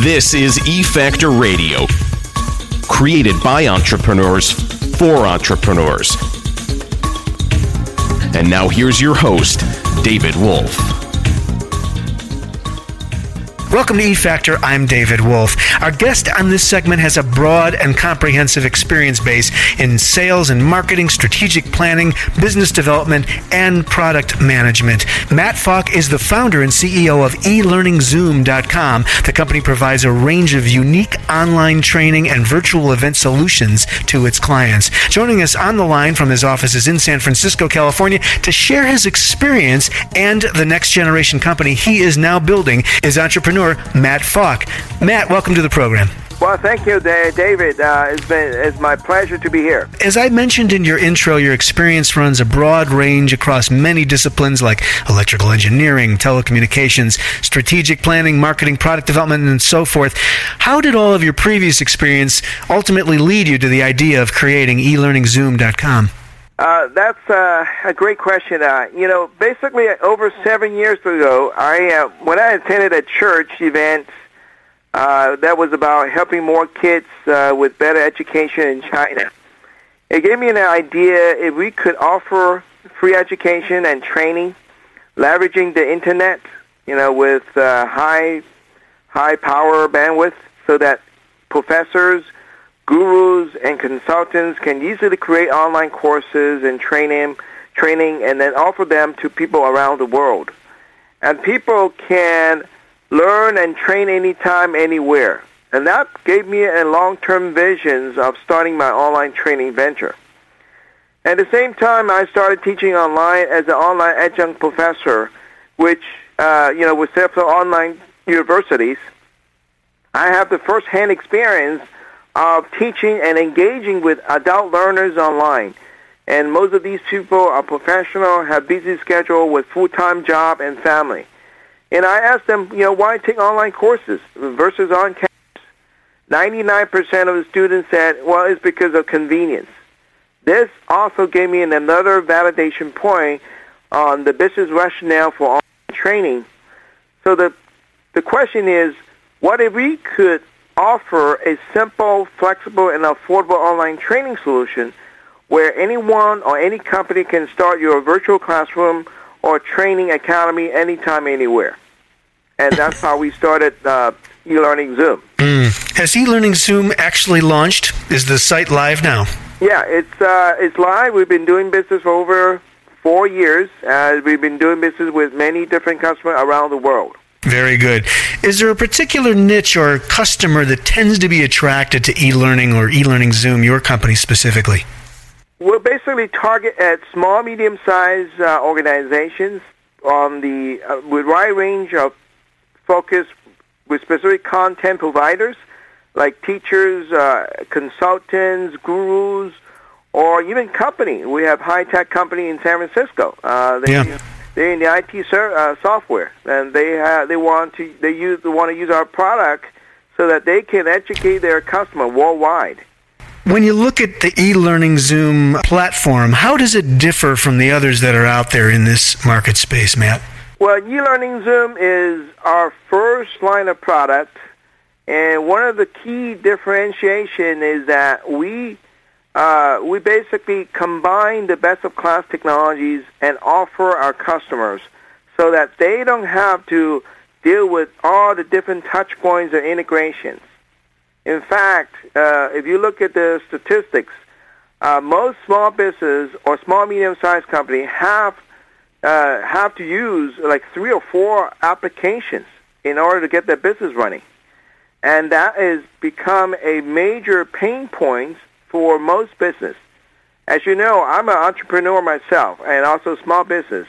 This is E Factor Radio, created by entrepreneurs for entrepreneurs. And now here's your host, David Wolf. Welcome to E Factor. I'm David Wolf. Our guest on this segment has a broad and comprehensive experience base in sales and marketing, strategic planning, business development, and product management. Matt Fok is the founder and CEO of eLearningZoom.com. The company provides a range of unique online training and virtual event solutions to its clients. Joining us on the line from his offices in San Francisco, California, to share his experience and the next generation company he is now building is entrepreneur Matt Fok. Matt, welcome to the program. Well, thank you, David. Uh, it's been it's my pleasure to be here. As I mentioned in your intro, your experience runs a broad range across many disciplines like electrical engineering, telecommunications, strategic planning, marketing, product development, and so forth. How did all of your previous experience ultimately lead you to the idea of creating eLearningZoom.com? Uh, that's uh, a great question. Uh, you know, basically, over seven years ago, I uh, when I attended a church event uh, that was about helping more kids uh, with better education in China. It gave me an idea if we could offer free education and training, leveraging the internet, you know, with uh, high high power bandwidth, so that professors gurus and consultants can easily create online courses and training, training and then offer them to people around the world. And people can learn and train anytime, anywhere. And that gave me a long-term visions of starting my online training venture. At the same time, I started teaching online as an online adjunct professor, which, uh, you know, with several online universities. I have the first-hand experience of teaching and engaging with adult learners online. And most of these people are professional, have busy schedule with full-time job and family. And I asked them, you know, why take online courses versus on campus? 99% of the students said, well, it's because of convenience. This also gave me another validation point on the business rationale for online training. So the, the question is, what if we could offer a simple, flexible, and affordable online training solution where anyone or any company can start your virtual classroom or training academy anytime, anywhere. And that's how we started uh, eLearning Zoom. Mm. Has eLearning Zoom actually launched? Is the site live now? Yeah, it's uh, it's live. We've been doing business for over four years. Uh, we've been doing business with many different customers around the world. Very good. Is there a particular niche or customer that tends to be attracted to e-learning or e-learning Zoom, your company specifically? We'll basically target at small, medium-sized uh, organizations on the uh, with wide range of focus with specific content providers like teachers, uh, consultants, gurus, or even company. We have high-tech company in San Francisco. Uh, they, yeah they're in the IT ser- uh, software, and they have they want to they use they want to use our product so that they can educate their customer worldwide. When you look at the e-learning Zoom platform, how does it differ from the others that are out there in this market space, Matt? Well, e-learning Zoom is our first line of product, and one of the key differentiation is that we uh, we basically combine the best of class technologies and offer our customers so that they don't have to deal with all the different touch points or integrations. In fact, uh, if you look at the statistics, uh, most small business or small medium-sized company have uh, have to use like three or four applications in order to get their business running, and that has become a major pain point for most business. As you know, I'm an entrepreneur myself and also small business.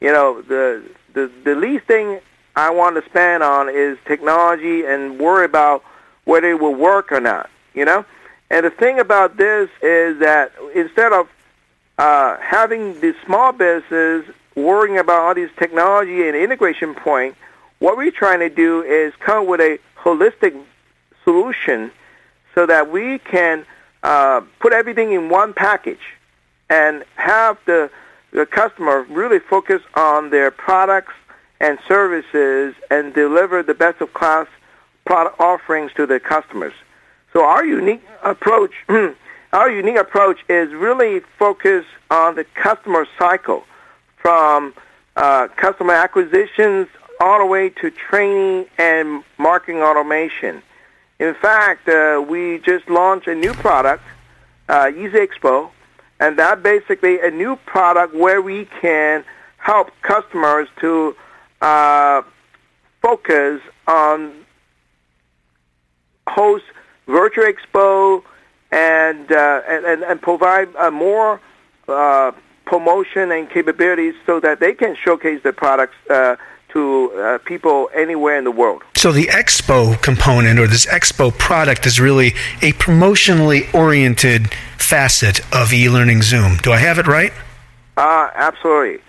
You know, the the the least thing I want to spend on is technology and worry about whether it will work or not. You know, and the thing about this is that instead of uh, having the small business worrying about all these technology and integration point, what we're trying to do is come with a holistic solution so that we can uh, put everything in one package and have the, the customer really focus on their products and services and deliver the best of class product offerings to their customers. So our unique approach, our unique approach is really focused on the customer cycle from uh, customer acquisitions all the way to training and marketing automation. In fact, uh, we just launched a new product, uh, Easy Expo, and that basically a new product where we can help customers to uh, focus on host virtual expo and uh, and, and provide uh, more uh, promotion and capabilities so that they can showcase their products uh, to uh, people anywhere in the world. So the expo component or this expo product is really a promotionally oriented facet of e-learning Zoom. Do I have it right? Uh, absolutely.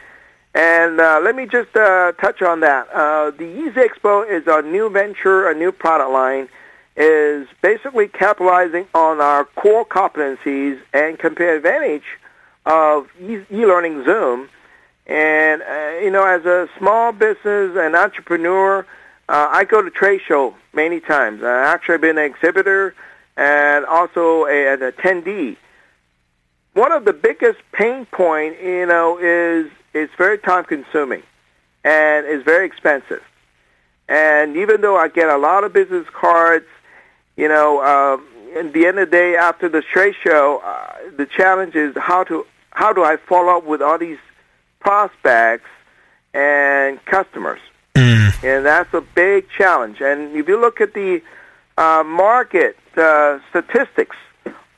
And uh, let me just uh, touch on that. Uh, the Easy Expo is a new venture, a new product line, is basically capitalizing on our core competencies and competitive advantage of e-learning Zoom. And, uh, you know, as a small business and entrepreneur, uh, I go to trade show many times. I've actually been an exhibitor and also a, an attendee. One of the biggest pain point, you know, is it's very time consuming and it's very expensive. And even though I get a lot of business cards, you know, um, at the end of the day, after the trade show, uh, the challenge is how to how do I follow up with all these prospects and customers, mm. and that's a big challenge. And if you look at the uh, market uh, statistics,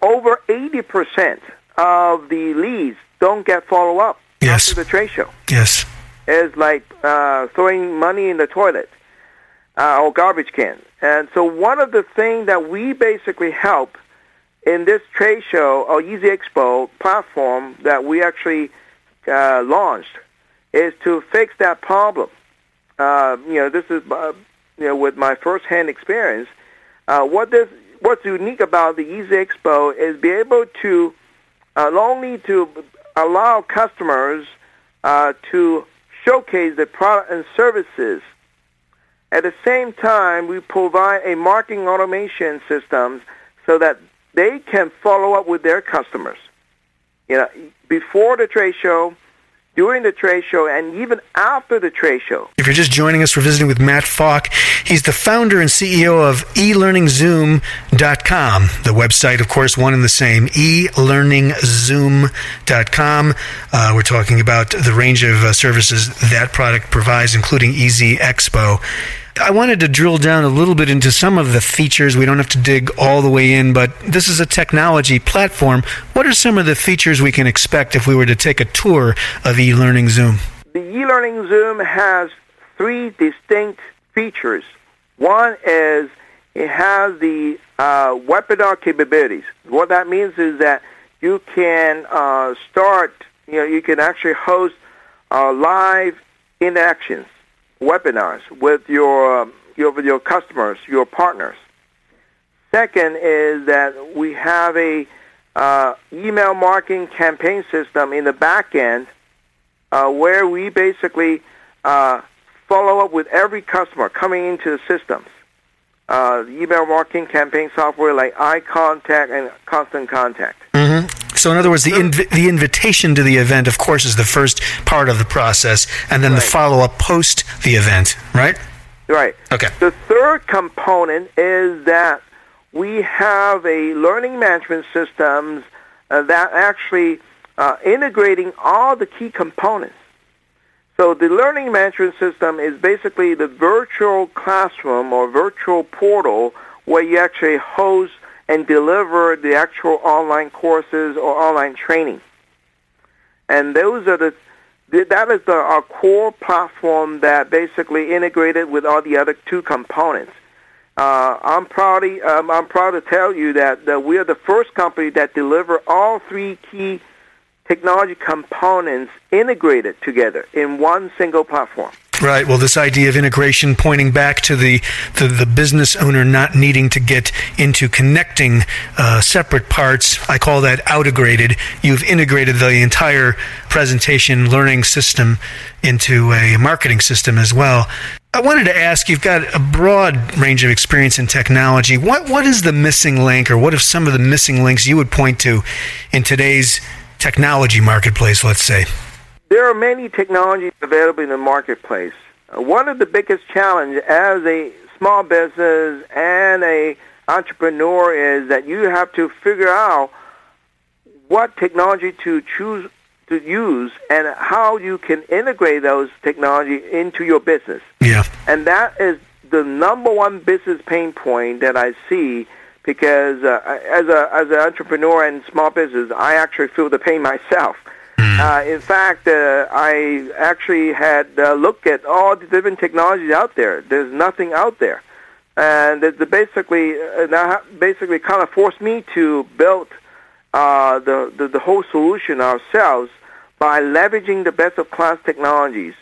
over eighty percent of the leads don't get follow up yes. after the trade show. Yes, it's like uh, throwing money in the toilet uh, or garbage can. And so one of the things that we basically help in this trade show or Easy Expo platform that we actually uh, launched is to fix that problem. Uh, you know, this is uh, you know with my firsthand experience. Uh, what this what's unique about the Easy Expo is be able to uh, not only to allow customers uh, to showcase the product and services at the same time, we provide a marketing automation system so that they can follow up with their customers. You know, before the trade show, during the trade show, and even after the trade show. If you're just joining us, we're visiting with Matt Fok. He's the founder and CEO of elearningzoom.com. The website, of course, one and the same, elearningzoom.com. Uh, we're talking about the range of uh, services that product provides, including Easy Expo. I wanted to drill down a little bit into some of the features. We don't have to dig all the way in, but this is a technology platform. What are some of the features we can expect if we were to take a tour of eLearning Zoom? The eLearning Zoom has three distinct features. One is it has the uh, webinar capabilities. What that means is that you can uh, start, you know, you can actually host uh, live interactions webinars with your, um, your, with your customers, your partners. Second is that we have a uh, email marketing campaign system in the back end uh, where we basically uh, follow up with every customer coming into the systems. Uh, email marketing campaign software like iContact and Constant Contact. Mm-hmm. So, in other words, the inv- the invitation to the event, of course, is the first part of the process, and then right. the follow up post the event, right? Right. Okay. The third component is that we have a learning management systems uh, that actually uh, integrating all the key components. So the learning management system is basically the virtual classroom or virtual portal where you actually host and deliver the actual online courses or online training. And those are the that is the, our core platform that basically integrated with all the other two components. Uh, I'm proud. Um, I'm proud to tell you that, that we are the first company that deliver all three key technology components integrated together in one single platform. Right. Well, this idea of integration pointing back to the, the, the business owner not needing to get into connecting uh, separate parts, I call that outegrated. You've integrated the entire presentation learning system into a marketing system as well. I wanted to ask you've got a broad range of experience in technology. What, what is the missing link, or what are some of the missing links you would point to in today's technology marketplace, let's say? There are many technologies available in the marketplace. Uh, one of the biggest challenges as a small business and a entrepreneur is that you have to figure out what technology to choose to use and how you can integrate those technology into your business. Yeah. And that is the number one business pain point that I see because uh, as a as an entrepreneur and small business, I actually feel the pain myself. Mm. Uh, in fact, uh, I actually had uh, looked at all the different technologies out there. There's nothing out there, and it basically uh, that basically kind of forced me to build uh, the, the the whole solution ourselves by leveraging the best of class technologies.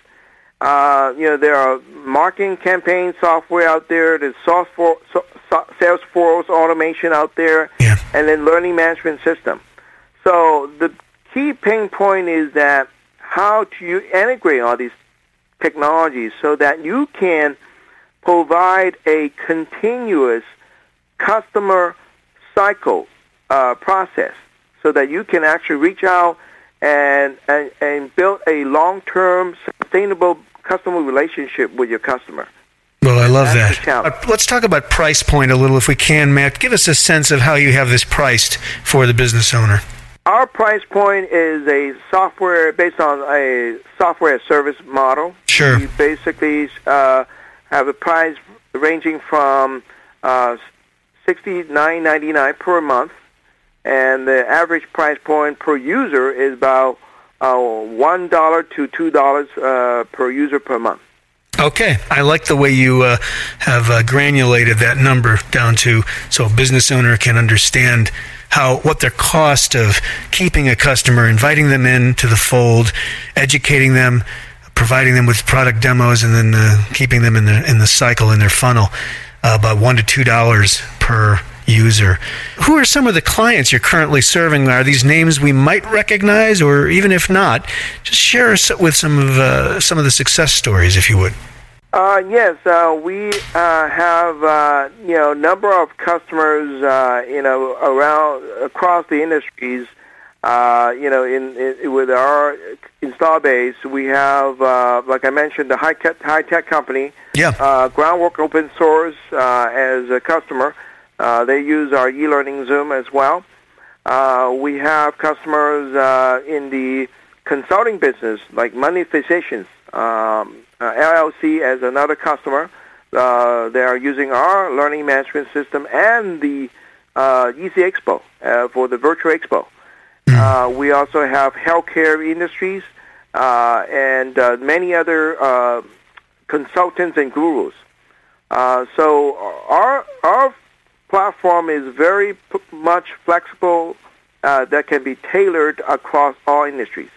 Uh, you know, there are marketing campaign software out there. There's software, so, Salesforce automation out there, yeah. and then learning management system. So the key pain point is that how to you integrate all these technologies so that you can provide a continuous customer cycle uh, process so that you can actually reach out and, and, and build a long-term sustainable customer relationship with your customer. Well, I love That's that. Uh, let's talk about price point a little, if we can, Matt. Give us a sense of how you have this priced for the business owner. Our price point is a software based on a software service model. Sure. We basically uh, have a price ranging from uh, sixty nine ninety nine per month, and the average price point per user is about uh, one dollar to two dollars uh, per user per month. Okay, I like the way you uh, have uh, granulated that number down to so a business owner can understand how what their cost of keeping a customer, inviting them into the fold, educating them, providing them with product demos, and then uh, keeping them in the in the cycle in their funnel, uh, about one to two dollars per user. Who are some of the clients you're currently serving? Are these names we might recognize, or even if not, just share us with some of uh, some of the success stories, if you would. Uh, yes, uh, we uh, have uh, you know number of customers uh, you know around across the industries. Uh, you know, in, in with our install base, we have like I mentioned the high tech high tech company. Yeah. Groundwork Open Source as a customer. they use our e-learning Zoom as well. we have customers in the consulting business like Money Physicians. Um, uh, LLC as another customer. Uh, they are using our learning management system and the uh, Easy Expo uh, for the virtual expo. Hmm. Uh, we also have healthcare industries uh, and uh, many other uh, consultants and gurus. Uh, so our our platform is very p- much flexible uh, that can be tailored across all industries.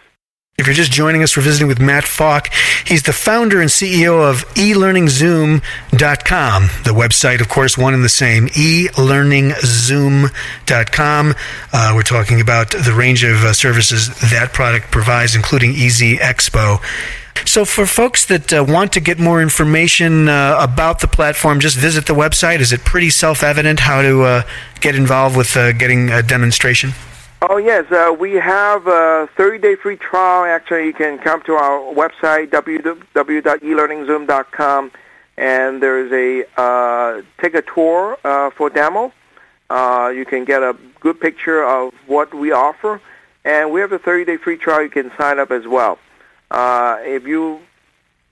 If you're just joining us, we're visiting with Matt Fok. He's the founder and CEO of elearningzoom.com. The website, of course, one and the same, elearningzoom.com. Uh, we're talking about the range of uh, services that product provides, including Easy Expo. So, for folks that uh, want to get more information uh, about the platform, just visit the website. Is it pretty self evident how to uh, get involved with uh, getting a demonstration? Oh yes, uh, we have a 30-day free trial. Actually, you can come to our website www.elearningzoom.com, and there's a uh, take a tour uh, for demo. Uh, you can get a good picture of what we offer, and we have a 30-day free trial. You can sign up as well. Uh, if you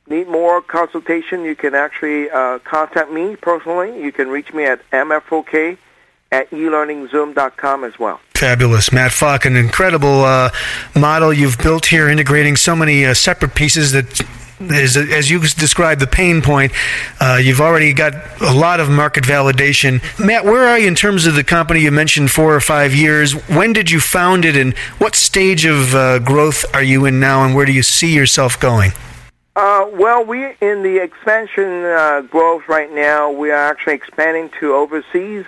need more consultation, you can actually uh, contact me personally. You can reach me at mfok at elearningzoom.com as well. Fabulous. Matt Fok, an incredible uh, model you've built here, integrating so many uh, separate pieces that is, as you described the pain point, uh, you've already got a lot of market validation. Matt, where are you in terms of the company? You mentioned four or five years. When did you found it, and what stage of uh, growth are you in now, and where do you see yourself going? Uh, well, we're in the expansion uh, growth right now. We are actually expanding to overseas,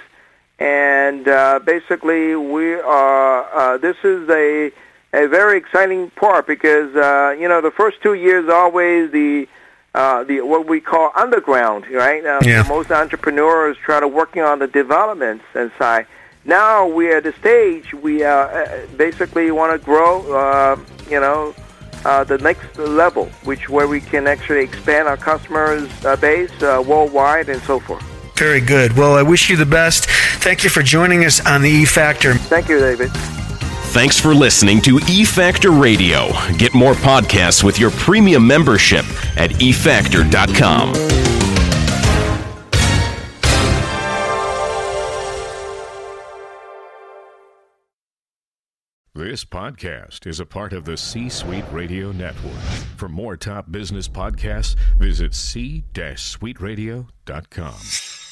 and uh, basically, we are. Uh, this is a a very exciting part because uh, you know the first two years always the uh, the what we call underground, right? Uh, Yeah. Most entrepreneurs try to working on the developments inside. Now we're at the stage we uh, basically want to grow. Uh, you know, uh, the next level, which where we can actually expand our customers uh, base uh, worldwide and so forth. Very good. Well, I wish you the best. Thank you for joining us on the E Factor. Thank you, David. Thanks for listening to E Factor Radio. Get more podcasts with your premium membership at efactor.com. This podcast is a part of the C Suite Radio Network. For more top business podcasts, visit c-suiteradio.com.